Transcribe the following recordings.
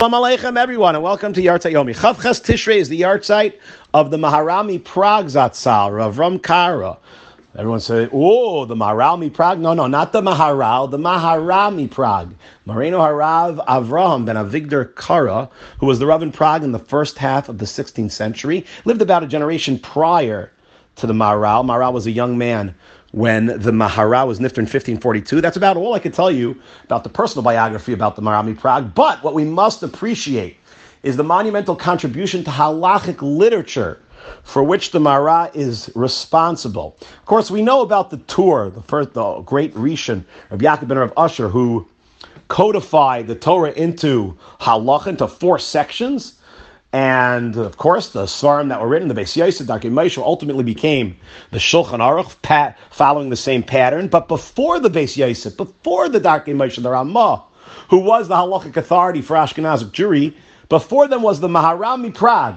Shalom Aleichem, everyone, and welcome to Yartzeit Yomi. Chavches Tishrei is the Yartzeit of the Maharami Prague Zatzal, Rav Ram Kara. Everyone say, oh, the Maharami Prague? No, no, not the Maharal, the Maharami Prague. Moreno Harav Avraham ben Avigdor Kara, who was the Rav in Prague in the first half of the 16th century, lived about a generation prior to the Maharal. Maharal was a young man when the Mahara was nifter in 1542. That's about all I can tell you about the personal biography about the Marami Prague. But what we must appreciate is the monumental contribution to halachic literature for which the Mara is responsible. Of course, we know about the Tur, the first, the great Rishon of Yaakov ben Rav Usher, who codified the Torah into halach, into four sections. And of course, the Svarim that were written, the Beis Yosef, Darkei Moshe, ultimately became the Shulchan Aruch, pat, following the same pattern. But before the Beis Yosef, before the Darkei Moshe, the Ramah, who was the halachic authority for Ashkenazic Jewry, before them was the Maharami Prague,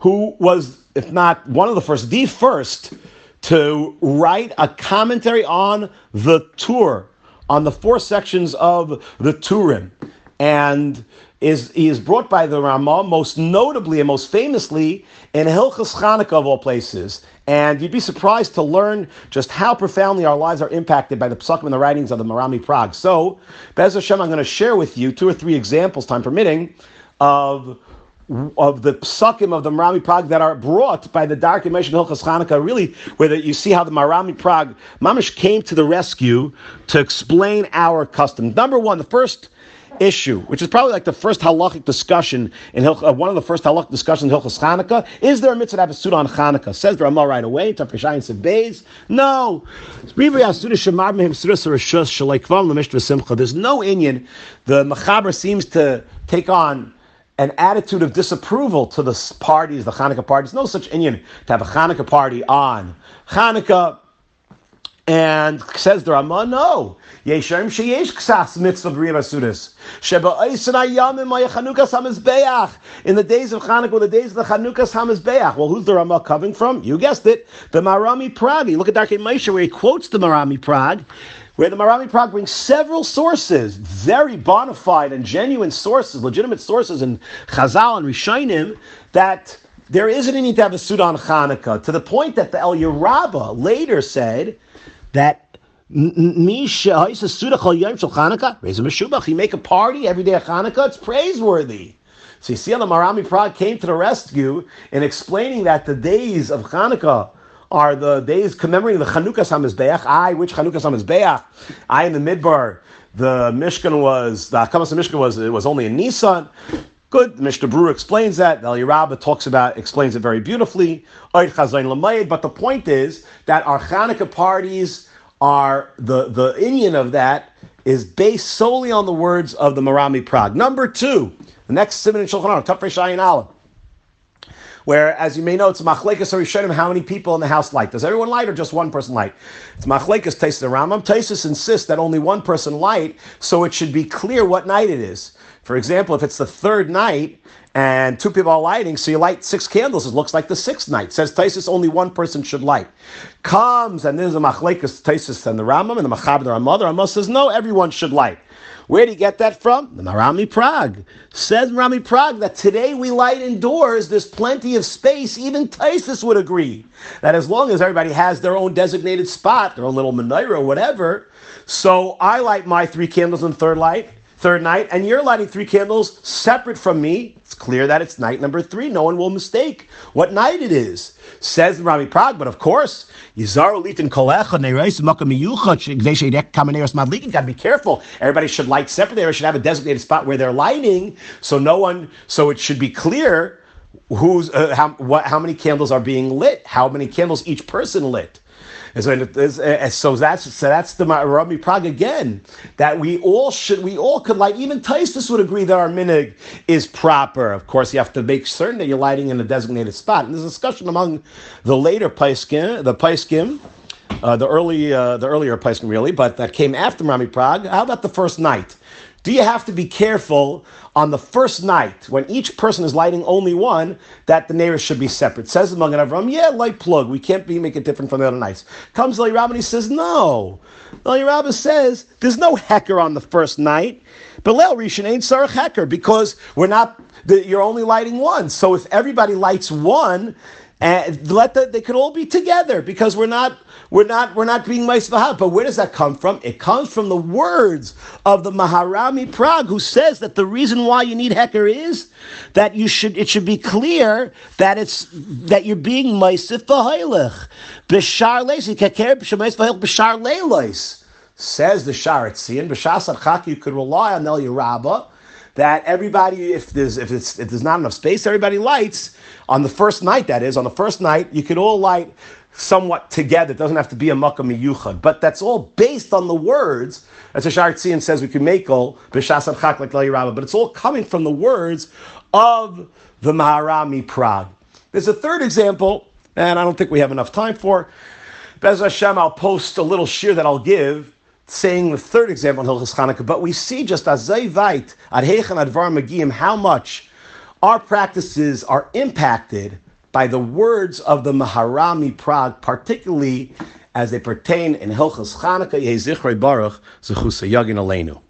who was, if not one of the first, the first to write a commentary on the Tur, on the four sections of the Turim. And is he is brought by the Ramah most notably and most famously in Hilchas Chanukah of all places. And you'd be surprised to learn just how profoundly our lives are impacted by the psakim and the writings of the Marami Prague. So, Bez Hashem, I'm going to share with you two or three examples, time permitting, of of the psakim of the Marami Prague that are brought by the Dark Dimension Hilchas Chanukah, really, where you see how the Marami Prague, Mamish came to the rescue to explain our custom. Number one, the first issue, which is probably like the first halachic discussion in uh, one of the first halachic discussions in Hilchas Chanukah. Is there a mitzvah to have a suit on Chanukah? Says the Ramah right away. Tafreshayin Beis. No. There's no inyan. The Machaber seems to take on an attitude of disapproval to the parties, the Hanukkah parties. No such inyan to have a Hanukkah party on Hanukkah. And says the Ramah, no. Yeshem sheyesh ksas mitzvah b'riya basudis. Sheba oisin ayamim maya Chanukas HaMizbeach. In the days of Chanukah, or the days of the Chanukas HaMizbeach. Well, who's the Ramah coming from? You guessed it. The Marami Prague. Look at Darkei Moshe where he quotes the Marami Prague. Where the Marami Prague brings several sources, very bona fide and genuine sources, legitimate sources in Chazal and Rishonim, that there isn't any to have a suit on Hanukkah, to the point that the Eliyah Rabbah later said that Misha He make a party every day of Hanukkah. It's praiseworthy. So you see how the Marami Prague came to the rescue in explaining that the days of Hanukkah are the days commemorating the Chanukas HaMizbeach. I, which Chanukas HaMizbeach? I in the Midbar. The Mishkan was the Hakamas Mishkan was it was only in Nisan. Good. The Mishnah Berurah explains that. Eliyah Rabbah talks about, explains it very beautifully. But the point is that our Hanukkah parties are, the, the inyan of that is based solely on the words of the Marami Prague. Number two, the next Simon in Shulchan Aruch, where, as you may know, it's machlekes harishonim. How many people in the house light? Does everyone light or just one person light? It's machlekes Tosfos the Rambam. Tosfos insists that only one person light, so it should be clear what night it is. For example, if it's the third night and two people are lighting, so you light six candles, it looks like the sixth night. It says Tosfos only one person should light. Comes and there's a machlekes Tosfos and the Rambam and the Machaber the Ramah. The Ramah says no, everyone should light. Where do you get that from? The Marami Prague. Says Marami Prague that today we light indoors, there's plenty of space. Even Tosfos would agree that as long as everybody has their own designated spot, their own little menorah whatever. So I light my three candles on third light, third night, and you're lighting three candles separate from me. It's clear that it's night number three. No one will mistake what night it is. Says Rami Prague, but of course, Yizaru litin kolecha nereis madlikin. Got to be careful. Everybody should light separately. Everybody should have a designated spot where they're lighting, so no one. So it should be clear who's uh, how what how many candles are being lit, how many candles each person lit. So, uh, so that's so that's the Rabbi Prague again. That we all should we all could light. Even Tosfos would agree that our minhag is proper. Of course, you have to make certain that you're lighting in a designated spot. And there's a discussion among the later Paiskim, the Paiskim. Uh, the early, uh, the earlier Paiskim really, but that came after Rami Prague. How about the first night? Do you have to be careful on the first night when each person is lighting only one that the neighbors should be separate? Says the Magen Avram, yeah, light plug. We can't be make it different from the other nights. Comes Eli and he says, no. Eli Rabbah says there's no hecker on the first night But Leil Rishon ain't Sarach Heker because we're not, you're only lighting one. So if everybody lights one, and let the, they could all be together because we're not we're not we're not being Maisvahab. But where does that come from? It comes from the words of the Maharami Prague, who says that the reason why you need Heker is that you should it should be clear that it's that you're being Maisif V'Hoilech. B'shar Leisi Keker B'shar Leilois. Says the Shaar HaTziyun, B'Shas Archak, you could rely on Eliyah Rabbah that everybody, if there's if it's if there's not enough space, everybody lights on the first night. That is on the first night, you could all light somewhat together. It doesn't have to be a makkah miyuchad, but that's all based on the words. As a Shaar HaTziyun says, we can make all b'shas chak like but it's all coming from the words of the Maharami Prague. There's a third example, and I don't think we have enough time for. Bez Hashem, I'll post a little shiur that I'll give saying the third example in Hilchas Chanukah, but we see just as Zayvait, ad Heichan Advar Magiyim, how much our practices are impacted by the words of the Maharami Prague, particularly as they pertain in Hilchas Chanukah, Yehezichrei Baruch, Zechusa Yagin Aleinu.